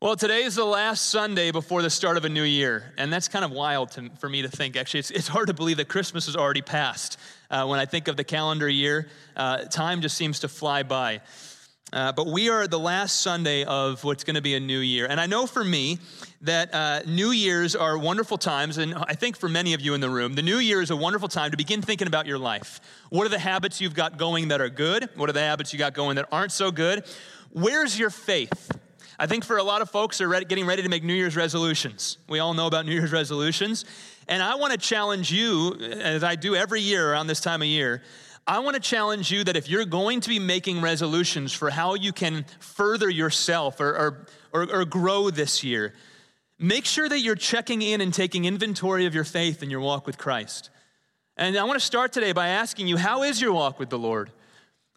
Well, today is the last Sunday before the start of a new year, and that's kind of wild to, for me to think. Actually, it's, it's hard to believe that Christmas is already passed. Uh, when I think of the calendar year, uh, time just seems to fly by. Uh, but we are the last Sunday of what's going to be a new year. And I know for me that uh, New Year's are wonderful times, and I think for many of you in the room, the New Year is a wonderful time to begin thinking about your life. What are the habits you've got going that are good? What are the habits you got going that aren't so good? Where's your faith? I think for a lot of folks are getting ready to make New Year's resolutions. We all know about New Year's resolutions. And I want to challenge you, as I do every year around this time of year, I want to challenge you that if you're going to be making resolutions for how you can further yourself or, or, or, or grow this year, make sure that you're checking in and taking inventory of your faith and your walk with Christ. And I want to start today by asking you, how is your walk with the Lord?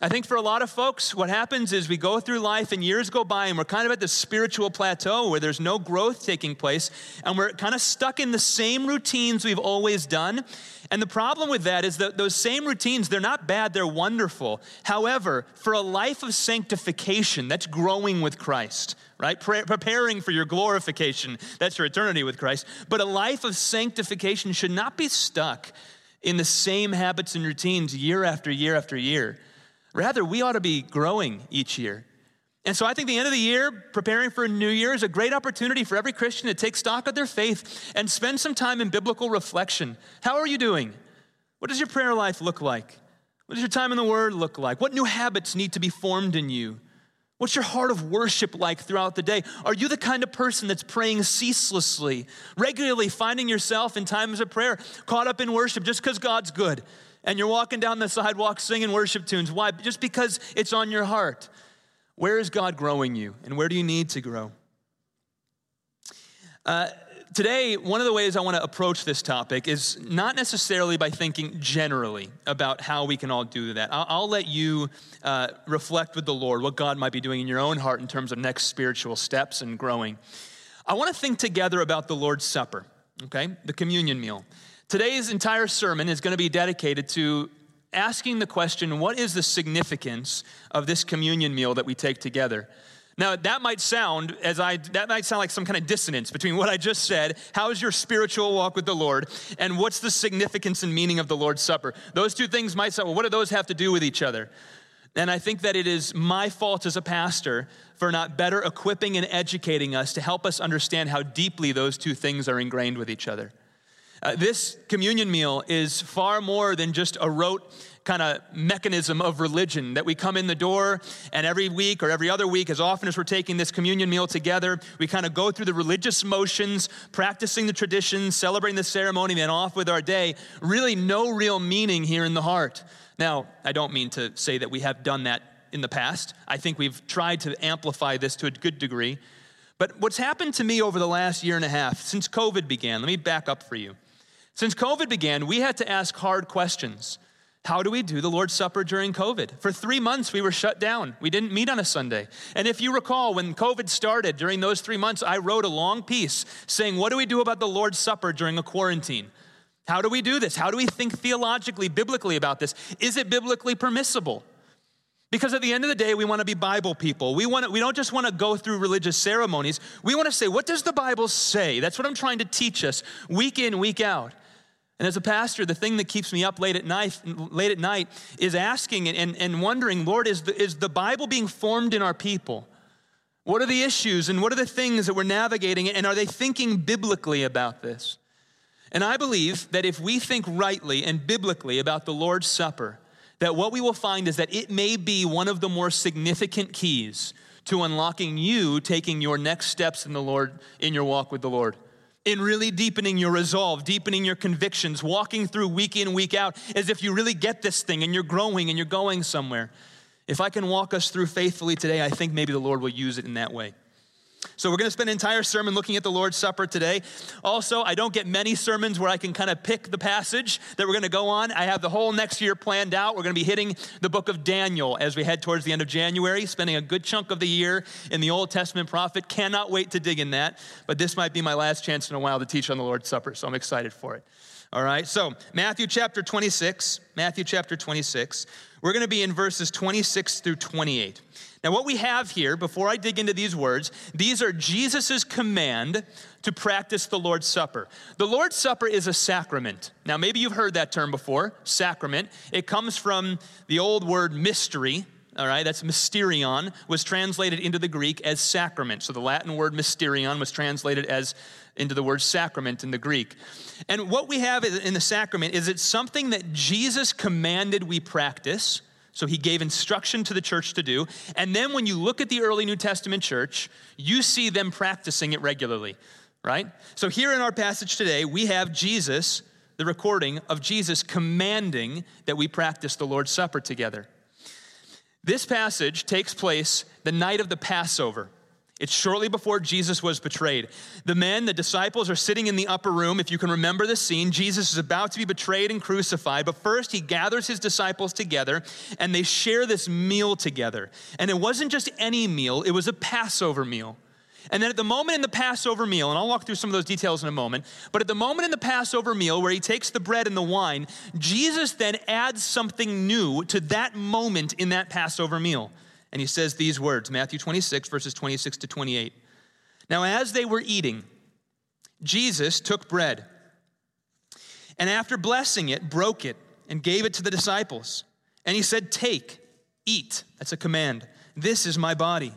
I think for a lot of folks, what happens is we go through life and years go by and we're kind of at this spiritual plateau where there's no growth taking place and we're kind of stuck in the same routines we've always done. And the problem with that is that those same routines, they're not bad, they're wonderful. However, for a life of sanctification, that's growing with Christ, right? Pre- preparing for your glorification, that's your eternity with Christ. But a life of sanctification should not be stuck in the same habits and routines year after year after year. Rather, we ought to be growing each year. And so I think the end of the year, preparing for a new year, is a great opportunity for every Christian to take stock of their faith and spend some time in biblical reflection. How are you doing? What does your prayer life look like? What does your time in the Word look like? What new habits need to be formed in you? What's your heart of worship like throughout the day? Are you the kind of person that's praying ceaselessly, regularly finding yourself in times of prayer, caught up in worship just because God's good? And you're walking down the sidewalk singing worship tunes. Why? Just because it's on your heart. Where is God growing you, and where do you need to grow? Uh, today, one of the ways I want to approach this topic is not necessarily by thinking generally about how we can all do that. I'll, I'll let you uh, reflect with the Lord what God might be doing in your own heart in terms of next spiritual steps and growing. I want to think together about the Lord's Supper, okay, the communion meal. Today's entire sermon is going to be dedicated to asking the question what is the significance of this communion meal that we take together? Now, that might sound as I that might sound like some kind of dissonance between what I just said, how is your spiritual walk with the Lord, and what's the significance and meaning of the Lord's Supper. Those two things might sound, well, what do those have to do with each other? And I think that it is my fault as a pastor for not better equipping and educating us to help us understand how deeply those two things are ingrained with each other. Uh, this communion meal is far more than just a rote kind of mechanism of religion that we come in the door and every week or every other week, as often as we're taking this communion meal together, we kind of go through the religious motions, practicing the traditions, celebrating the ceremony, then off with our day. Really, no real meaning here in the heart. Now, I don't mean to say that we have done that in the past. I think we've tried to amplify this to a good degree. But what's happened to me over the last year and a half, since COVID began, let me back up for you. Since COVID began, we had to ask hard questions. How do we do the Lord's Supper during COVID? For three months, we were shut down. We didn't meet on a Sunday. And if you recall, when COVID started, during those three months, I wrote a long piece saying, What do we do about the Lord's Supper during a quarantine? How do we do this? How do we think theologically, biblically about this? Is it biblically permissible? Because at the end of the day, we want to be Bible people. We, want to, we don't just want to go through religious ceremonies. We want to say, what does the Bible say? That's what I'm trying to teach us week in, week out. And as a pastor, the thing that keeps me up late at night, late at night is asking and, and wondering, Lord, is the, is the Bible being formed in our people? What are the issues and what are the things that we're navigating? And are they thinking biblically about this? And I believe that if we think rightly and biblically about the Lord's Supper, that what we will find is that it may be one of the more significant keys to unlocking you taking your next steps in the Lord in your walk with the Lord in really deepening your resolve, deepening your convictions, walking through week in, week out, as if you really get this thing and you're growing and you're going somewhere. If I can walk us through faithfully today, I think maybe the Lord will use it in that way. So, we're going to spend an entire sermon looking at the Lord's Supper today. Also, I don't get many sermons where I can kind of pick the passage that we're going to go on. I have the whole next year planned out. We're going to be hitting the book of Daniel as we head towards the end of January, spending a good chunk of the year in the Old Testament prophet. Cannot wait to dig in that, but this might be my last chance in a while to teach on the Lord's Supper, so I'm excited for it. All right, so Matthew chapter 26, Matthew chapter 26. We're going to be in verses 26 through 28. Now, what we have here, before I dig into these words, these are Jesus' command to practice the Lord's Supper. The Lord's Supper is a sacrament. Now, maybe you've heard that term before sacrament. It comes from the old word mystery, all right, that's mysterion, was translated into the Greek as sacrament. So the Latin word mysterion was translated as into the word sacrament in the Greek. And what we have in the sacrament is it's something that Jesus commanded we practice so he gave instruction to the church to do. And then when you look at the early New Testament church, you see them practicing it regularly, right? So here in our passage today, we have Jesus, the recording of Jesus commanding that we practice the Lord's Supper together. This passage takes place the night of the Passover. It's shortly before Jesus was betrayed. The men, the disciples, are sitting in the upper room. If you can remember the scene, Jesus is about to be betrayed and crucified, but first he gathers his disciples together and they share this meal together. And it wasn't just any meal, it was a Passover meal. And then at the moment in the Passover meal, and I'll walk through some of those details in a moment, but at the moment in the Passover meal where he takes the bread and the wine, Jesus then adds something new to that moment in that Passover meal. And he says these words Matthew 26, verses 26 to 28. Now, as they were eating, Jesus took bread and after blessing it, broke it and gave it to the disciples. And he said, Take, eat. That's a command. This is my body.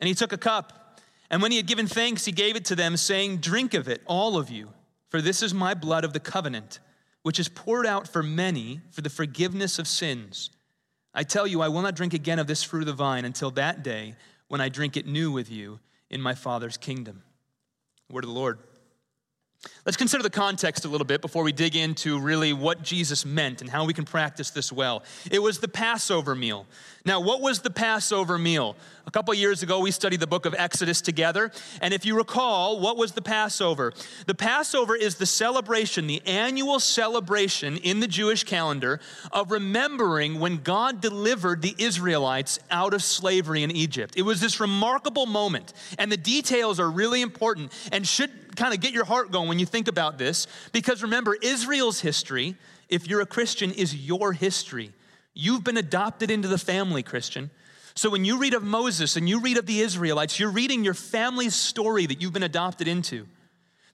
And he took a cup. And when he had given thanks, he gave it to them, saying, Drink of it, all of you, for this is my blood of the covenant, which is poured out for many for the forgiveness of sins. I tell you, I will not drink again of this fruit of the vine until that day when I drink it new with you in my Father's kingdom. Word of the Lord. Let's consider the context a little bit before we dig into really what Jesus meant and how we can practice this well. It was the Passover meal. Now, what was the Passover meal? A couple years ago, we studied the book of Exodus together. And if you recall, what was the Passover? The Passover is the celebration, the annual celebration in the Jewish calendar of remembering when God delivered the Israelites out of slavery in Egypt. It was this remarkable moment. And the details are really important and should kind of get your heart going when you think about this, because remember, Israel's history, if you're a Christian, is your history. You've been adopted into the family, Christian. So when you read of Moses and you read of the Israelites, you're reading your family's story that you've been adopted into.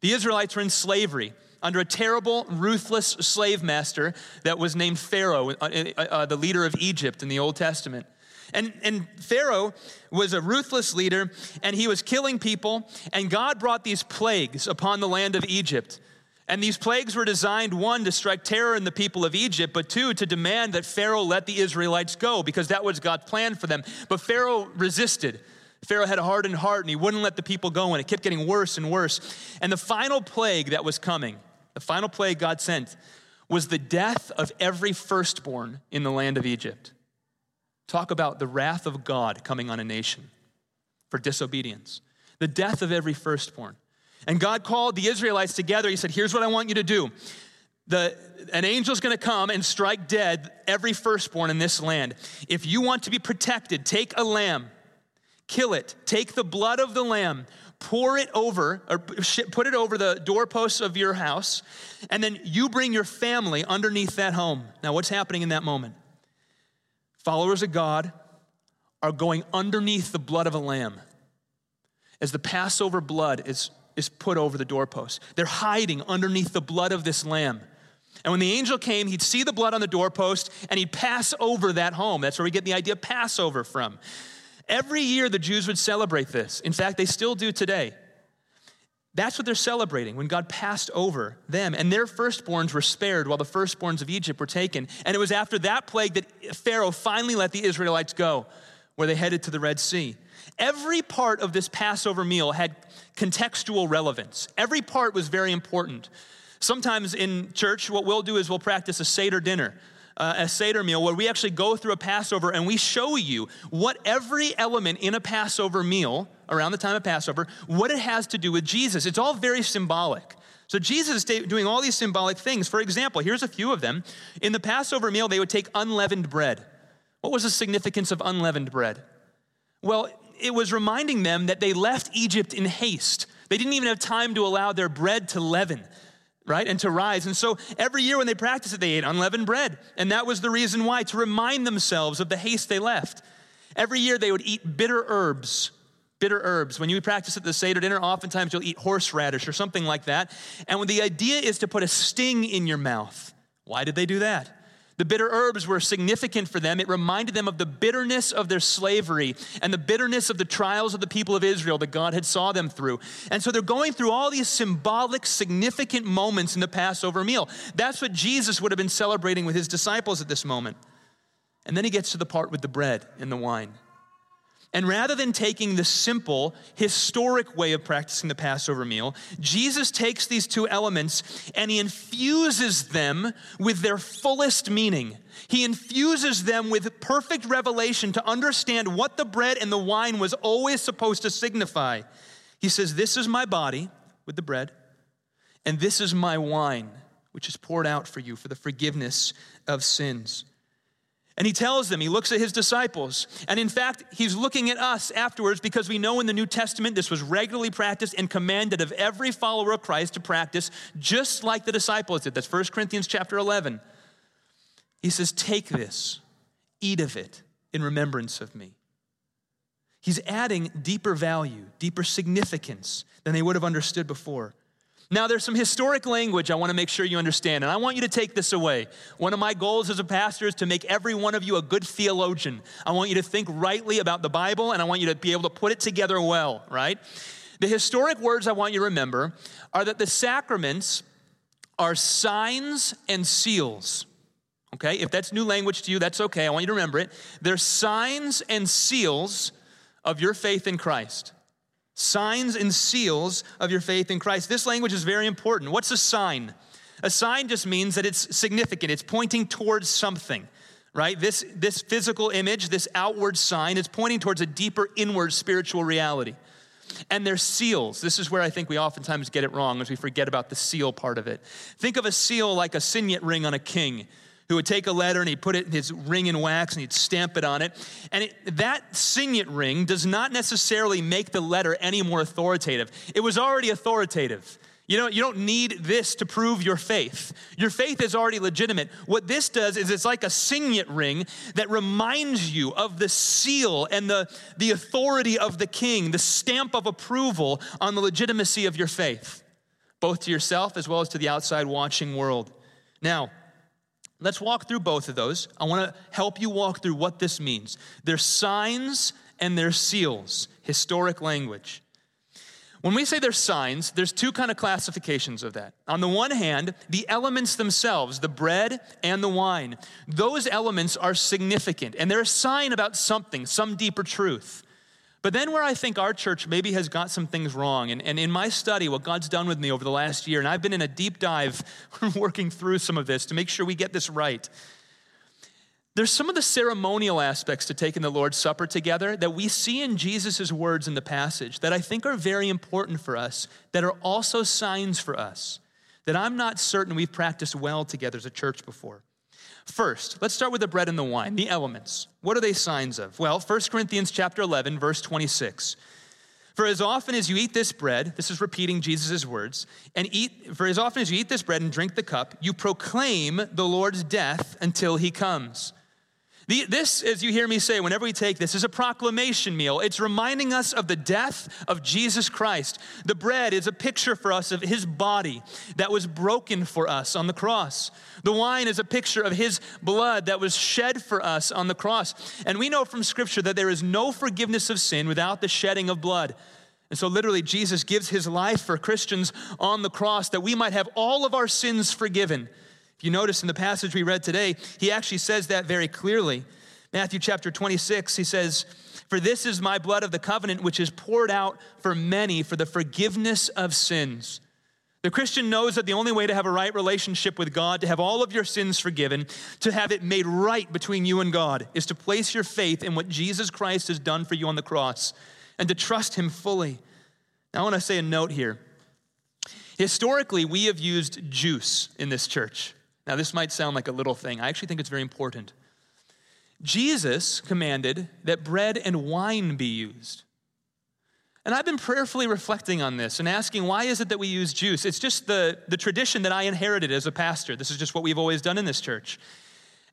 The Israelites were in slavery under a terrible, ruthless slave master that was named Pharaoh, uh, uh, uh the leader of Egypt in the Old Testament. And, and Pharaoh was a ruthless leader, and he was killing people, and God brought these plagues upon the land of Egypt. And these plagues were designed, one, to strike terror in the people of Egypt, but two, to demand that Pharaoh let the Israelites go, because that was God's plan for them. But Pharaoh resisted. Pharaoh had a hardened heart, and he wouldn't let the people go, and it kept getting worse and worse. And the final plague that was coming, the final plague God sent, was the death of every firstborn in the land of Egypt. Talk about the wrath of God coming on a nation for disobedience, the death of every firstborn. And God called the Israelites together. He said, Here's what I want you to do. The, an angel's gonna come and strike dead every firstborn in this land. If you want to be protected, take a lamb, kill it, take the blood of the lamb, pour it over, or put it over the doorposts of your house, and then you bring your family underneath that home. Now, what's happening in that moment? Followers of God are going underneath the blood of a lamb as the Passover blood is, is put over the doorpost. They're hiding underneath the blood of this lamb. And when the angel came, he'd see the blood on the doorpost and he'd pass over that home. That's where we get the idea of Passover from. Every year, the Jews would celebrate this. In fact, they still do today. That's what they're celebrating when God passed over them. And their firstborns were spared while the firstborns of Egypt were taken. And it was after that plague that Pharaoh finally let the Israelites go, where they headed to the Red Sea. Every part of this Passover meal had contextual relevance, every part was very important. Sometimes in church, what we'll do is we'll practice a Seder dinner uh, a Seder meal where we actually go through a Passover and we show you what every element in a Passover meal around the time of Passover, what it has to do with Jesus. It's all very symbolic. So Jesus is doing all these symbolic things. For example, here's a few of them. In the Passover meal, they would take unleavened bread. What was the significance of unleavened bread? Well, it was reminding them that they left Egypt in haste. They didn't even have time to allow their bread to leaven right? And to rise. And so every year when they practiced it, they ate unleavened bread. And that was the reason why, to remind themselves of the haste they left. Every year they would eat bitter herbs. Bitter herbs. When you practice at the Seder dinner, oftentimes you'll eat horseradish or something like that. And the idea is to put a sting in your mouth. Why did they do that? The bitter herbs were significant for them. It reminded them of the bitterness of their slavery and the bitterness of the trials of the people of Israel that God had saw them through. And so they're going through all these symbolic, significant moments in the Passover meal. That's what Jesus would have been celebrating with his disciples at this moment. And then he gets to the part with the bread and the wine. And rather than taking the simple, historic way of practicing the Passover meal, Jesus takes these two elements and he infuses them with their fullest meaning. He infuses them with perfect revelation to understand what the bread and the wine was always supposed to signify. He says, This is my body with the bread, and this is my wine, which is poured out for you for the forgiveness of sins. And he tells them, he looks at his disciples. And in fact, he's looking at us afterwards because we know in the New Testament this was regularly practiced and commanded of every follower of Christ to practice just like the disciples did. That's 1 Corinthians chapter 11. He says, Take this, eat of it in remembrance of me. He's adding deeper value, deeper significance than they would have understood before. Now, there's some historic language I want to make sure you understand, and I want you to take this away. One of my goals as a pastor is to make every one of you a good theologian. I want you to think rightly about the Bible, and I want you to be able to put it together well, right? The historic words I want you to remember are that the sacraments are signs and seals. Okay, if that's new language to you, that's okay. I want you to remember it. They're signs and seals of your faith in Christ signs and seals of your faith in Christ. This language is very important. What's a sign? A sign just means that it's significant, it's pointing towards something, right? This, this physical image, this outward sign, is pointing towards a deeper inward spiritual reality. And they're seals. This is where I think we oftentimes get it wrong as we forget about the seal part of it. Think of a seal like a signet ring on a king who would take a letter and he'd put it in his ring in wax and he'd stamp it on it. And it, that signet ring does not necessarily make the letter any more authoritative. It was already authoritative. You don't, you don't need this to prove your faith. Your faith is already legitimate. What this does is it's like a signet ring that reminds you of the seal and the, the authority of the king, the stamp of approval on the legitimacy of your faith, both to yourself as well as to the outside watching world. Now, Let's walk through both of those. I want to help you walk through what this means. They're signs and they're seals, historic language. When we say they're signs, there's two kind of classifications of that. On the one hand, the elements themselves, the bread and the wine, those elements are significant and they're a sign about something, some deeper truth. But then, where I think our church maybe has got some things wrong, and, and in my study, what God's done with me over the last year, and I've been in a deep dive working through some of this to make sure we get this right. There's some of the ceremonial aspects to taking the Lord's Supper together that we see in Jesus' words in the passage that I think are very important for us, that are also signs for us, that I'm not certain we've practiced well together as a church before. First, let's start with the bread and the wine, the elements. What are they signs of? Well, 1 Corinthians chapter 11, verse 26. For as often as you eat this bread, this is repeating Jesus' words, and eat, for as often as you eat this bread and drink the cup, you proclaim the Lord's death until he comes. The, this, as you hear me say, whenever we take this, is a proclamation meal. It's reminding us of the death of Jesus Christ. The bread is a picture for us of his body that was broken for us on the cross. The wine is a picture of his blood that was shed for us on the cross. And we know from Scripture that there is no forgiveness of sin without the shedding of blood. And so, literally, Jesus gives his life for Christians on the cross that we might have all of our sins forgiven. If you notice in the passage we read today, he actually says that very clearly. Matthew chapter 26, he says, For this is my blood of the covenant, which is poured out for many for the forgiveness of sins. The Christian knows that the only way to have a right relationship with God, to have all of your sins forgiven, to have it made right between you and God, is to place your faith in what Jesus Christ has done for you on the cross and to trust Him fully. Now, I want to say a note here. Historically, we have used juice in this church. Now, this might sound like a little thing. I actually think it's very important. Jesus commanded that bread and wine be used. And I've been prayerfully reflecting on this and asking, why is it that we use juice? It's just the, the tradition that I inherited as a pastor. This is just what we've always done in this church.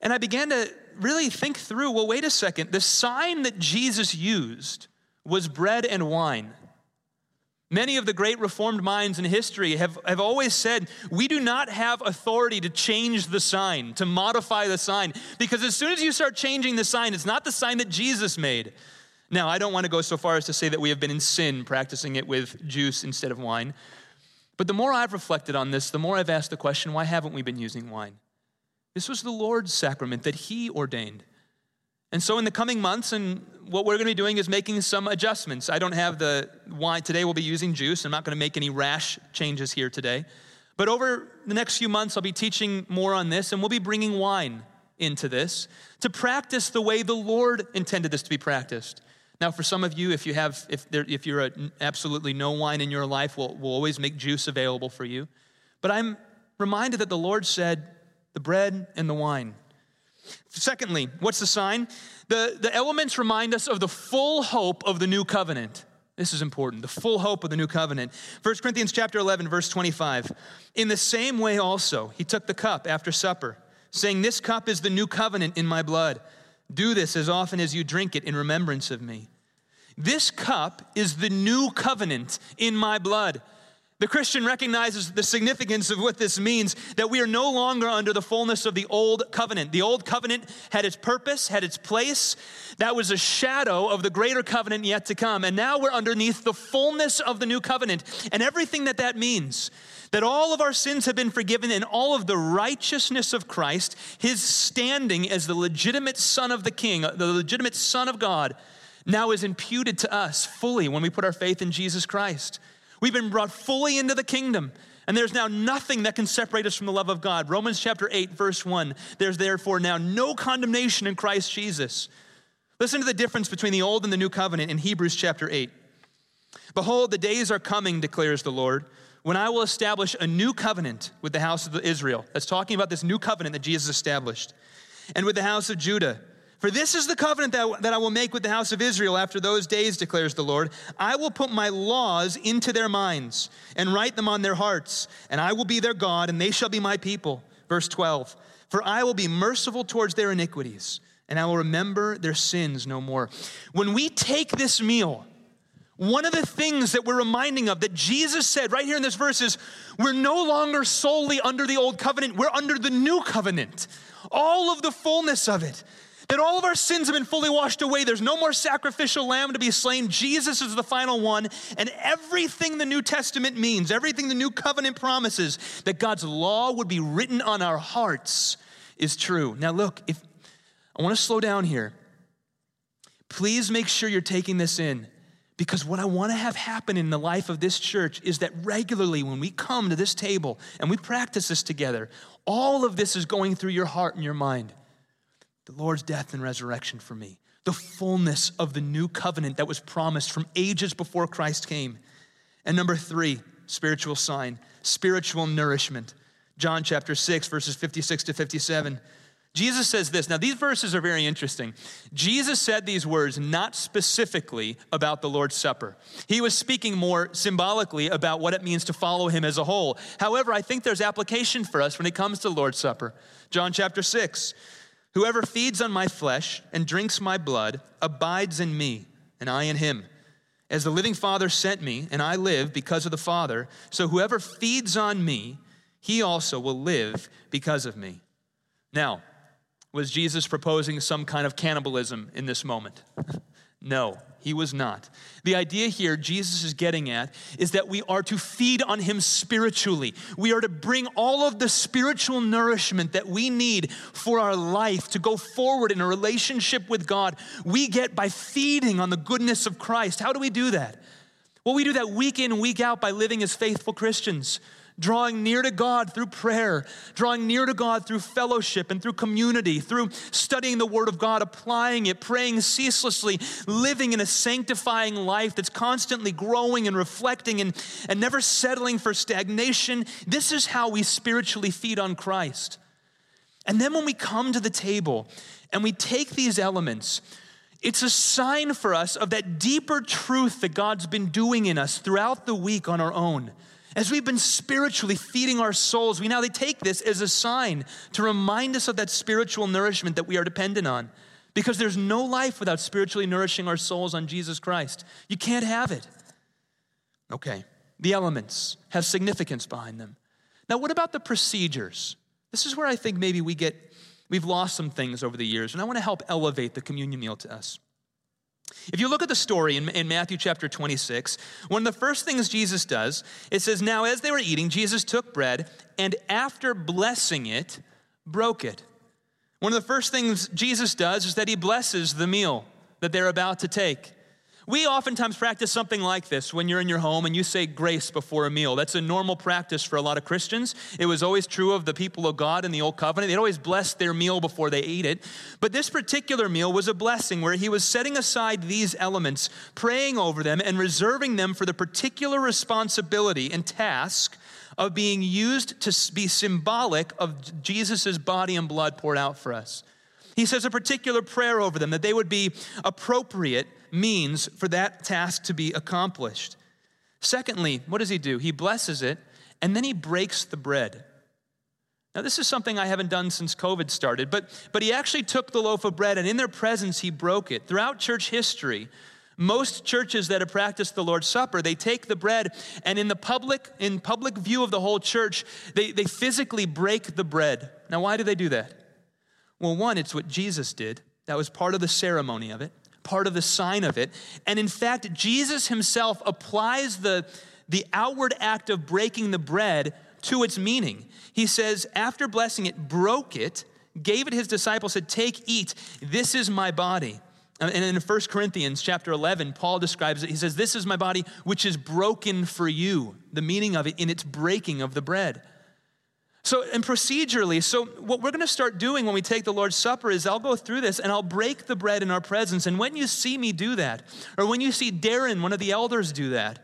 And I began to really think through well, wait a second. The sign that Jesus used was bread and wine. Many of the great reformed minds in history have, have always said, we do not have authority to change the sign, to modify the sign, because as soon as you start changing the sign, it's not the sign that Jesus made. Now, I don't want to go so far as to say that we have been in sin practicing it with juice instead of wine, but the more I've reflected on this, the more I've asked the question why haven't we been using wine? This was the Lord's sacrament that He ordained. And so, in the coming months, and what we're going to be doing is making some adjustments. I don't have the wine today, we'll be using juice. I'm not going to make any rash changes here today. But over the next few months, I'll be teaching more on this, and we'll be bringing wine into this to practice the way the Lord intended this to be practiced. Now, for some of you, if you have, if, there, if you're a, absolutely no wine in your life, we'll, we'll always make juice available for you. But I'm reminded that the Lord said, the bread and the wine. Secondly, what's the sign? The, the elements remind us of the full hope of the new covenant. This is important. The full hope of the new covenant. 1 Corinthians chapter 11 verse 25. In the same way also he took the cup after supper, saying, "This cup is the new covenant in my blood. Do this as often as you drink it in remembrance of me." This cup is the new covenant in my blood. The Christian recognizes the significance of what this means that we are no longer under the fullness of the old covenant. The old covenant had its purpose, had its place. That was a shadow of the greater covenant yet to come. And now we're underneath the fullness of the new covenant and everything that that means. That all of our sins have been forgiven and all of the righteousness of Christ, his standing as the legitimate Son of the King, the legitimate Son of God, now is imputed to us fully when we put our faith in Jesus Christ. We've been brought fully into the kingdom. And there's now nothing that can separate us from the love of God. Romans chapter 8, verse 1. There's therefore now no condemnation in Christ Jesus. Listen to the difference between the old and the new covenant in Hebrews chapter 8. Behold, the days are coming, declares the Lord, when I will establish a new covenant with the house of Israel. That's talking about this new covenant that Jesus established. And with the house of Judah for this is the covenant that, that I will make with the house of Israel after those days, declares the Lord. I will put my laws into their minds and write them on their hearts, and I will be their God, and they shall be my people. Verse 12 For I will be merciful towards their iniquities, and I will remember their sins no more. When we take this meal, one of the things that we're reminding of that Jesus said right here in this verse is we're no longer solely under the old covenant, we're under the new covenant. All of the fullness of it that all of our sins have been fully washed away. There's no more sacrificial lamb to be slain. Jesus is the final one. And everything the New Testament means, everything the new covenant promises, that God's law would be written on our hearts is true. Now, look, if I want to slow down here, please make sure you're taking this in. Because what I want to have happen in the life of this church is that regularly when we come to this table and we practice this together, all of this is going through your heart and your mind the Lord's death and resurrection for me, the fullness of the new covenant that was promised from ages before Christ came. And number three, spiritual sign, spiritual nourishment. John chapter 6, verses 56 to 57. Jesus says this. Now, these verses are very interesting. Jesus said these words not specifically about the Lord's Supper. He was speaking more symbolically about what it means to follow him as a whole. However, I think there's application for us when it comes to Lord's Supper. John chapter 6. Whoever feeds on my flesh and drinks my blood abides in me, and I in him. As the living Father sent me, and I live because of the Father, so whoever feeds on me, he also will live because of me. Now, was Jesus proposing some kind of cannibalism in this moment? no. He was not. The idea here Jesus is getting at is that we are to feed on him spiritually. We are to bring all of the spiritual nourishment that we need for our life to go forward in a relationship with God. We get by feeding on the goodness of Christ. How do we do that? Well, we do that week in, week out by living as faithful Christians drawing near to God through prayer, drawing near to God through fellowship and through community, through studying the Word of God, applying it, praying ceaselessly, living in a sanctifying life that's constantly growing and reflecting and, and never settling for stagnation. This is how we spiritually feed on Christ. And then when we come to the table and we take these elements, it's a sign for us of that deeper truth that God's been doing in us throughout the week on our own As we've been spiritually feeding our souls, we now they take this as a sign to remind us of that spiritual nourishment that we are dependent on. Because there's no life without spiritually nourishing our souls on Jesus Christ. You can't have it. Okay, the elements have significance behind them. Now, what about the procedures? This is where I think maybe we get, we've lost some things over the years, and I want to help elevate the communion meal to us. If you look at the story in, in, Matthew chapter 26, one of the first things Jesus does, it says, Now as they were eating, Jesus took bread and after blessing it, broke it. One of the first things Jesus does is that he blesses the meal that they're about to take. We oftentimes practice something like this when you're in your home and you say grace before a meal. That's a normal practice for a lot of Christians. It was always true of the people of God in the Old Covenant. They'd always bless their meal before they ate it. But this particular meal was a blessing where he was setting aside these elements, praying over them, and reserving them for the particular responsibility and task of being used to be symbolic of Jesus' body and blood poured out for us. He says a particular prayer over them that they would be appropriate means for that task to be accomplished. Secondly, what does he do? He blesses it and then he breaks the bread. Now, this is something I haven't done since COVID started, but, but he actually took the loaf of bread and in their presence he broke it. Throughout church history, most churches that have practiced the Lord's Supper, they take the bread and in the public, in public view of the whole church, they, they physically break the bread. Now, why do they do that? Well, one, it's what Jesus did. That was part of the ceremony of it, part of the sign of it. And in fact, Jesus himself applies the, the outward act of breaking the bread to its meaning. He says, after blessing it, broke it, gave it his disciples, said, Take, eat, this is my body. Uh, and in 1 Corinthians chapter 11, Paul describes it. He says, This is my body, which is broken for you. The meaning of it in its breaking of the bread. So, and procedurally, so what we're going to start doing when we take the Lord's Supper is I'll go through this and I'll break the bread in our presence. And when you see me do that, or when you see Darren, one of the elders, do that,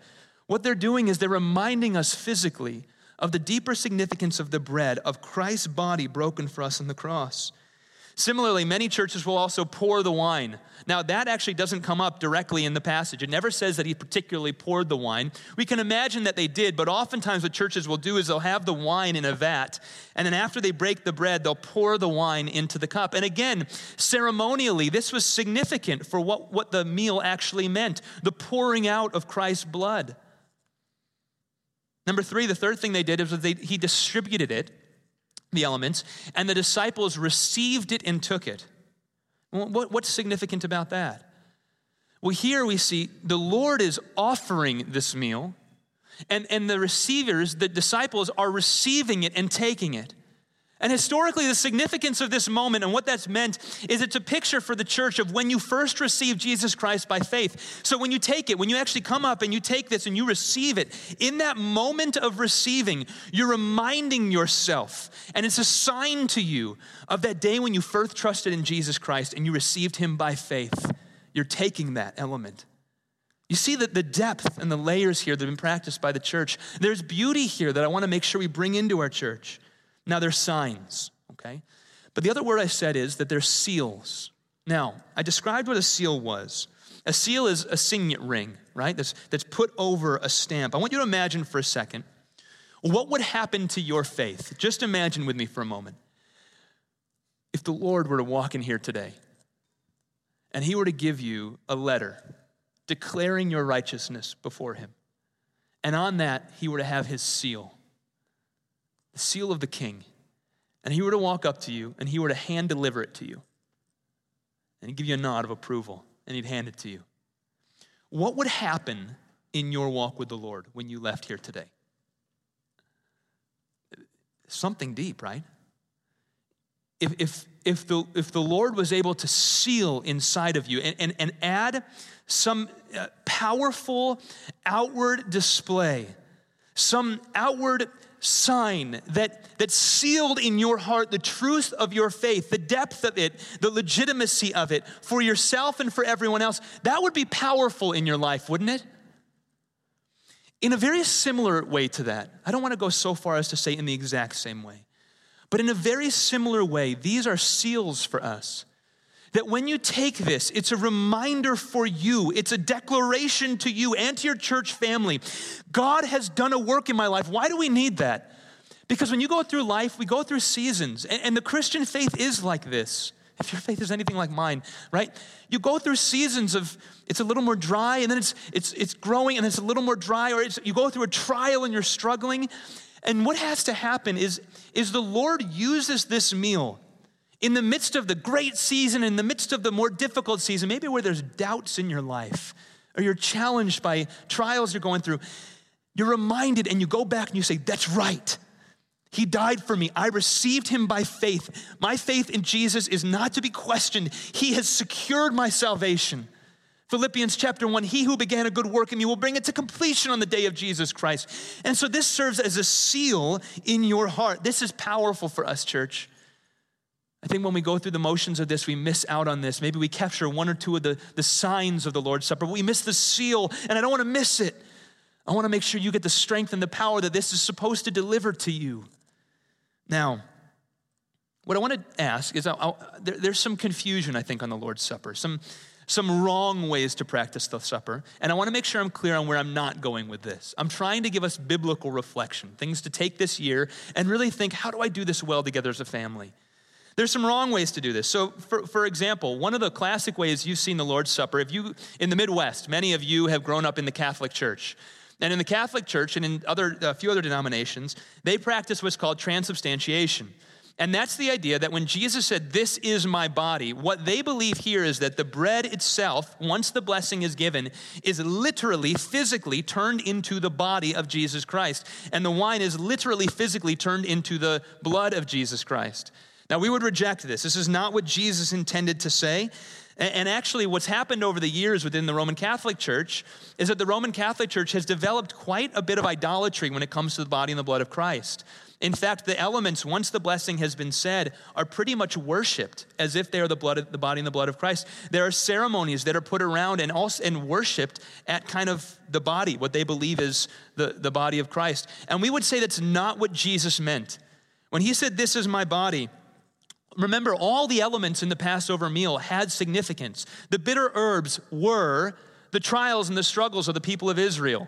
what they're doing is they're reminding us physically of the deeper significance of the bread, of Christ's body broken for us on the cross. Similarly, many churches will also pour the wine. Now, that actually doesn't come up directly in the passage. It never says that he particularly poured the wine. We can imagine that they did, but oftentimes what churches will do is they'll have the wine in a vat, and then after they break the bread, they'll pour the wine into the cup. And again, ceremonially, this was significant for what, what the meal actually meant the pouring out of Christ's blood. Number three, the third thing they did is they, he distributed it the elements, and the disciples received it and took it. what's significant about that? Well, here we see the Lord is offering this meal, and, and the receivers, the disciples, are receiving it and taking it. And historically, the significance of this moment and what that's meant is it's a picture for the church of when you first receive Jesus Christ by faith. So when you take it, when you actually come up and you take this and you receive it, in that moment of receiving, you're reminding yourself, and it's a sign to you of that day when you first trusted in Jesus Christ and you received Him by faith. You're taking that element. You see that the depth and the layers here that have been practiced by the church. There's beauty here that I want to make sure we bring into our church. Now, they're signs, okay? But the other word I said is that they're seals. Now, I described what a seal was. A seal is a signet ring, right? That's, that's put over a stamp. I want you to imagine for a second what would happen to your faith. Just imagine with me for a moment. If the Lord were to walk in here today and he were to give you a letter declaring your righteousness before him, and on that he were to have his seal the seal of the king, and he were to walk up to you and he were to hand deliver it to you, and he'd give you a nod of approval and he'd hand it to you, what would happen in your walk with the Lord when you left here today? Something deep, right? If, if, if, the, if the Lord was able to seal inside of you and, and, and add some uh, powerful outward display, some outward sign that, that sealed in your heart the truth of your faith, the depth of it, the legitimacy of it for yourself and for everyone else, that would be powerful in your life, wouldn't it? In a very similar way to that, I don't want to go so far as to say in the exact same way, but in a very similar way, these are seals for us. That when you take this, it's a reminder for you, it's a declaration to you and to your church family. God has done a work in my life. Why do we need that? Because when you go through life, we go through seasons, and, and the Christian faith is like this. If your faith is anything like mine, right? You go through seasons of it's a little more dry, and then it's it's it's growing, and it's a little more dry, or you go through a trial and you're struggling. And what has to happen is, is the Lord uses this meal in the midst of the great season, in the midst of the more difficult season, maybe where there's doubts in your life, or you're challenged by trials you're going through, you're reminded and you go back and you say, That's right. He died for me. I received him by faith. My faith in Jesus is not to be questioned. He has secured my salvation. Philippians chapter 1 He who began a good work in me will bring it to completion on the day of Jesus Christ. And so this serves as a seal in your heart. This is powerful for us, church. I think when we go through the motions of this, we miss out on this. Maybe we capture one or two of the, the signs of the Lord's Supper, but we miss the seal, and I don't want to miss it. I want to make sure you get the strength and the power that this is supposed to deliver to you. Now, what I want to ask is I'll, I'll, there, there's some confusion, I think, on the Lord's Supper, some, some wrong ways to practice the supper. And I want to make sure I'm clear on where I'm not going with this. I'm trying to give us biblical reflection, things to take this year and really think how do I do this well together as a family? There's some wrong ways to do this. So, for, for example, one of the classic ways you've seen the Lord's Supper, if you, in the Midwest, many of you have grown up in the Catholic Church. And in the Catholic Church and in other, a few other denominations, they practice what's called transubstantiation. And that's the idea that when Jesus said, This is my body, what they believe here is that the bread itself, once the blessing is given, is literally, physically turned into the body of Jesus Christ. And the wine is literally, physically turned into the blood of Jesus Christ. Now, we would reject this. This is not what Jesus intended to say. And actually, what's happened over the years within the Roman Catholic Church is that the Roman Catholic Church has developed quite a bit of idolatry when it comes to the body and the blood of Christ. In fact, the elements, once the blessing has been said, are pretty much worshiped as if they are the, blood of, the body and the blood of Christ. There are ceremonies that are put around and also and worshiped at kind of the body, what they believe is the, the body of Christ. And we would say that's not what Jesus meant. When he said, This is my body, remember, all the elements in the Passover meal had significance. The bitter herbs were the trials and the struggles of the people of Israel.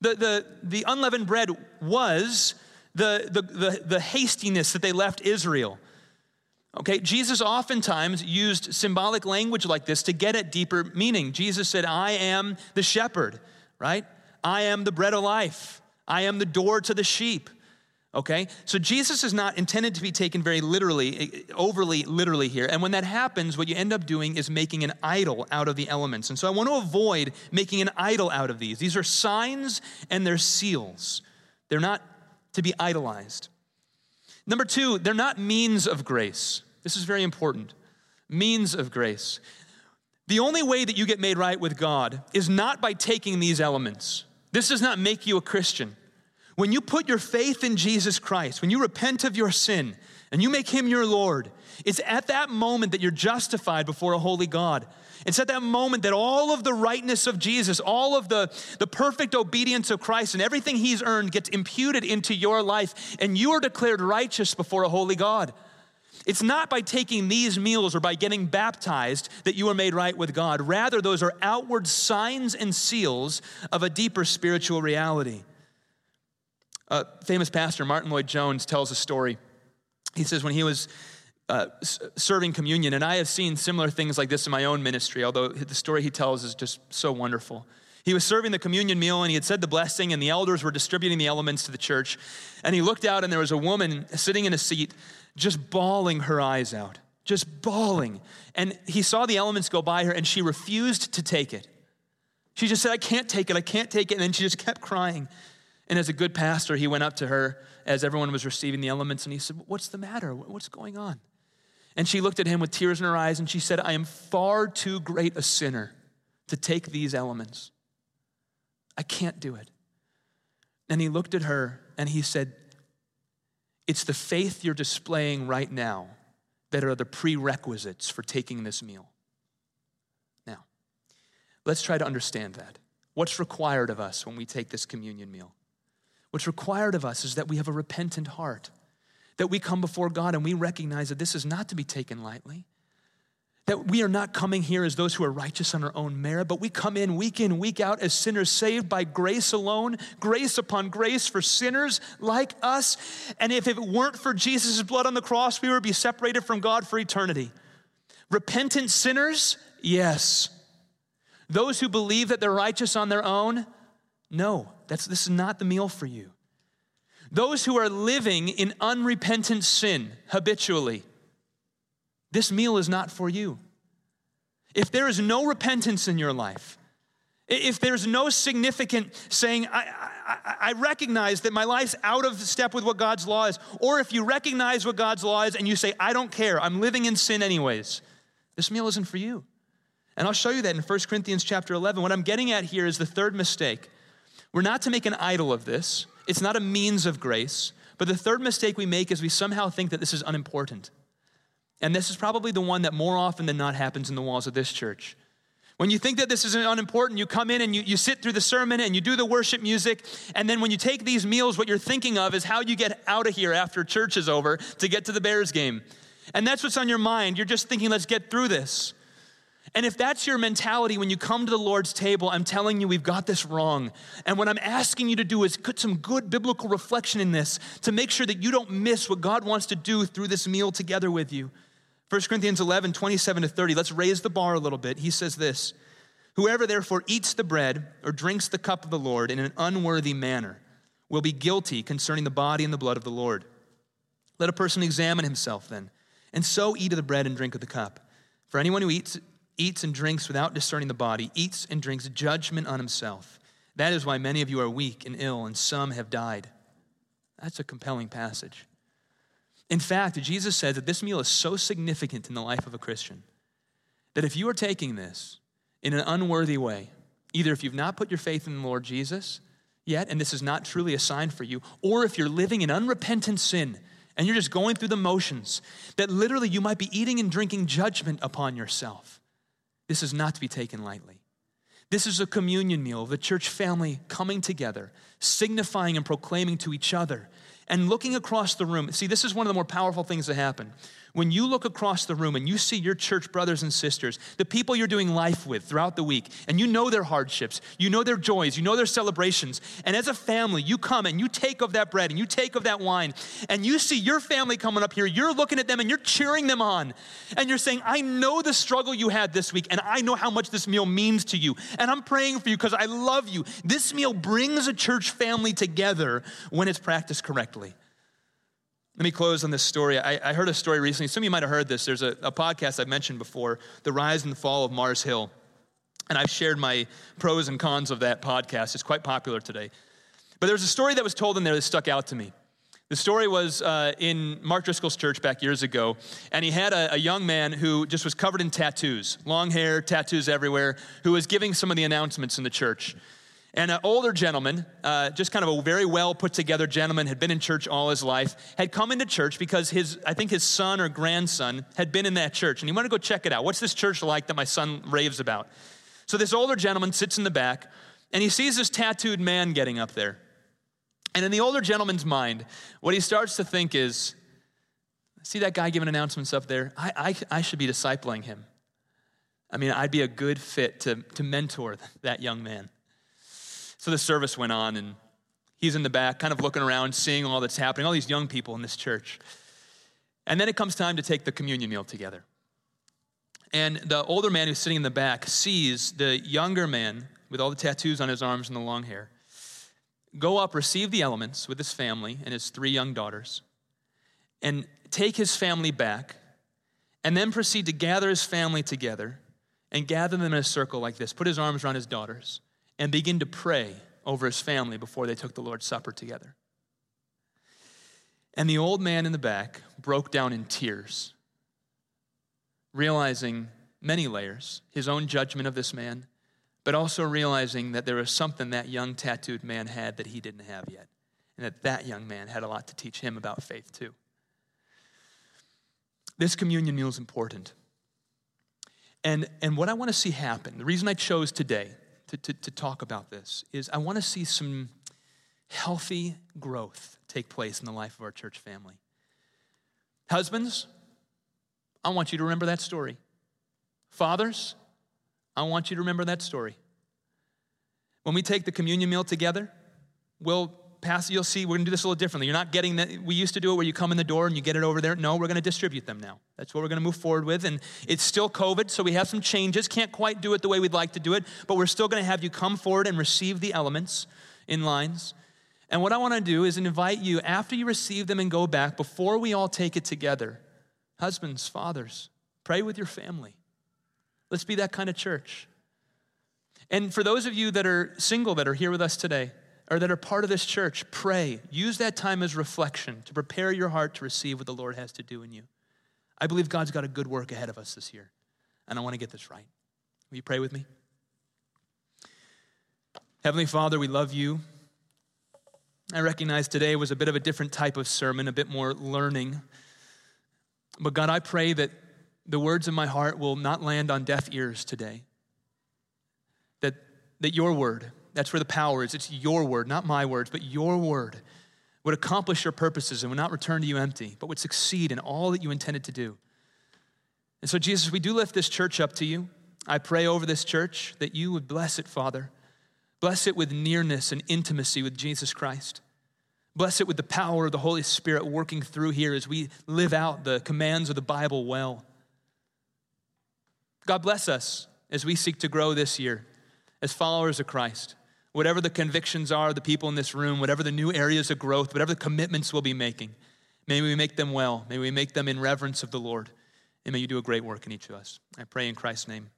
The, the, the unleavened bread was the, the, the, the hastiness that they left Israel. Okay, Jesus oftentimes used symbolic language like this to get at deeper meaning. Jesus said, I am the shepherd, right? I am the bread of life. I am the door to the sheep. Okay? So Jesus is not intended to be taken very literally, eh, overly literally here. And when that happens, what you end up doing is making an idol out of the elements. And so I want to avoid making an idol out of these. These are signs and they're seals, they're not to be idolized. Number two, they're not means of grace. This is very important. Means of grace. The only way that you get made right with God is not by taking these elements. This does not make you a Christian. When you put your faith in Jesus Christ, when you repent of your sin and you make him your Lord, it's at that moment that you're justified before a holy God. It's at that moment that all of the rightness of Jesus, all of the, the perfect obedience of Christ, and everything he's earned gets imputed into your life, and you are declared righteous before a holy God. It's not by taking these meals or by getting baptized that you are made right with God. Rather, those are outward signs and seals of a deeper spiritual reality. A famous pastor, Martyn Lloyd-Jones, tells a story. He says when he was uh, serving communion, and I have seen similar things like this in my own ministry, although the story he tells is just so wonderful. He was serving the communion meal and he had said the blessing, and the elders were distributing the elements to the church. And he looked out, and there was a woman sitting in a seat, just bawling her eyes out, just bawling. And he saw the elements go by her, and she refused to take it. She just said, I can't take it, I can't take it. And then she just kept crying. And as a good pastor, he went up to her as everyone was receiving the elements and he said, What's the matter? What's going on? And she looked at him with tears in her eyes and she said, I am far too great a sinner to take these elements. I can't do it. And he looked at her and he said, It's the faith you're displaying right now that are the prerequisites for taking this meal. Now, let's try to understand that. What's required of us when we take this communion meal? What's required of us is that we have a repentant heart, that we come before God and we recognize that this is not to be taken lightly, that we are not coming here as those who are righteous on our own merit, but we come in week in, week out as sinners saved by grace alone, grace upon grace for sinners like us. And if it weren't for Jesus' blood on the cross, we would be separated from God for eternity. Repentant sinners, yes. Those who believe that they're righteous on their own, no, that's, this is not the meal for you. Those who are living in unrepentant sin habitually, this meal is not for you. If there is no repentance in your life, if there's no significant saying, I, I, I, recognize that my life's out of step with what God's law is, or if you recognize what God's law is and you say, I don't care, I'm living in sin anyways, this meal isn't for you. And I'll show you that in 1 Corinthians chapter 11. What I'm getting at here is the third mistake. We're not to make an idol of this, it's not a means of grace. But the third mistake we make is we somehow think that this is unimportant. And this is probably the one that more often than not happens in the walls of this church. When you think that this is unimportant, you come in and you, you sit through the sermon and you do the worship music. And then when you take these meals, what you're thinking of is how you get out of here after church is over to get to the Bears game. And that's what's on your mind. You're just thinking, let's get through this. And if that's your mentality when you come to the Lord's table, I'm telling you, we've got this wrong. And what I'm asking you to do is put some good biblical reflection in this to make sure that you don't miss what God wants to do through this meal together with you. 1 Corinthians 11, 27 to 30. Let's raise the bar a little bit. He says this Whoever therefore eats the bread or drinks the cup of the Lord in an unworthy manner will be guilty concerning the body and the blood of the Lord. Let a person examine himself then, and so eat of the bread and drink of the cup. For anyone who eats eats and drinks without discerning the body, eats and drinks judgment on himself. That is why many of you are weak and ill, and some have died. That's a compelling passage. In fact, Jesus said that this meal is so significant in the life of a Christian that if you are taking this in an unworthy way, either if you've not put your faith in the Lord Jesus yet, and this is not truly a sign for you, or if you're living in unrepentant sin and you're just going through the motions, that literally you might be eating and drinking judgment upon yourself. This is not to be taken lightly. This is a communion meal, of the church family coming together, signifying and proclaiming to each other and looking across the room. See, this is one of the more powerful things that happen. When you look across the room and you see your church brothers and sisters, the people you're doing life with throughout the week, and you know their hardships, you know their joys, you know their celebrations, and as a family, you come and you take of that bread and you take of that wine, and you see your family coming up here, you're looking at them and you're cheering them on, and you're saying, I know the struggle you had this week, and I know how much this meal means to you, and I'm praying for you because I love you. This meal brings a church family together when it's practiced correctly. Let me close on this story. I, I, heard a story recently. Some of you might have heard this. There's a, a podcast I've mentioned before The Rise and Fall of Mars Hill. And I've shared my pros and cons of that podcast. It's quite popular today. But there's a story that was told in there that stuck out to me. The story was uh, in Mark Driscoll's church back years ago, and he had a, a, young man who just was covered in tattoos, long hair, tattoos everywhere, who was giving some of the announcements in the church. And an older gentleman, uh, just kind of a very well put together gentleman, had been in church all his life, had come into church because his, I think his son or grandson had been in that church. And he wanted to go check it out. What's this church like that my son raves about? So this older gentleman sits in the back and he sees this tattooed man getting up there. And in the older gentleman's mind, what he starts to think is see that guy giving announcements up there? I, I, I should be discipling him. I mean, I'd be a good fit to, to mentor that young man. So the service went on, and he's in the back, kind of looking around, seeing all that's happening, all these young people in this church. And then it comes time to take the communion meal together. And the older man who's sitting in the back sees the younger man with all the tattoos on his arms and the long hair go up, receive the elements with his family and his three young daughters, and take his family back, and then proceed to gather his family together and gather them in a circle like this, put his arms around his daughters, and begin to pray over his family before they took the Lord's Supper together. And the old man in the back broke down in tears, realizing many layers his own judgment of this man, but also realizing that there was something that young tattooed man had that he didn't have yet, and that that young man had a lot to teach him about faith too. This communion meal is important. And, and what I want to see happen, the reason I chose today to, to, to talk about this is I want to see some healthy growth take place in the life of our church family. Husbands, I want you to remember that story. Fathers, I want you to remember that story. When we take the communion meal together, we'll pass, you'll see we're gonna do this a little differently. You're not getting that, we used to do it where you come in the door and you get it over there. No, we're gonna distribute them now. That's what we're gonna move forward with. And it's still COVID, so we have some changes. Can't quite do it the way we'd like to do it, but we're still gonna have you come forward and receive the elements in lines. And what I wanna do is invite you, after you receive them and go back, before we all take it together, husbands, fathers, pray with your family. Let's be that kind of church. And for those of you that are single that are here with us today, or that are part of this church, pray. Use that time as reflection to prepare your heart to receive what the Lord has to do in you. I believe God's got a good work ahead of us this year, and I want to get this right. Will you pray with me? Heavenly Father, we love you. I recognize today was a bit of a different type of sermon, a bit more learning. But God, I pray that the words of my heart will not land on deaf ears today. That, that your word, that's where the power is. It's your word, not my words, but your word would accomplish your purposes and would not return to you empty, but would succeed in all that you intended to do. And so, Jesus, we do lift this church up to you. I pray over this church that you would bless it, Father. Bless it with nearness and intimacy with Jesus Christ. Bless it with the power of the Holy Spirit working through here as we live out the commands of the Bible well. God bless us as we seek to grow this year as followers of Christ. Whatever the convictions are, the people in this room, whatever the new areas of growth, whatever the commitments we'll be making, may we make them well. May we make them in reverence of the Lord. And may you do a great work in each of us. I pray in Christ's name.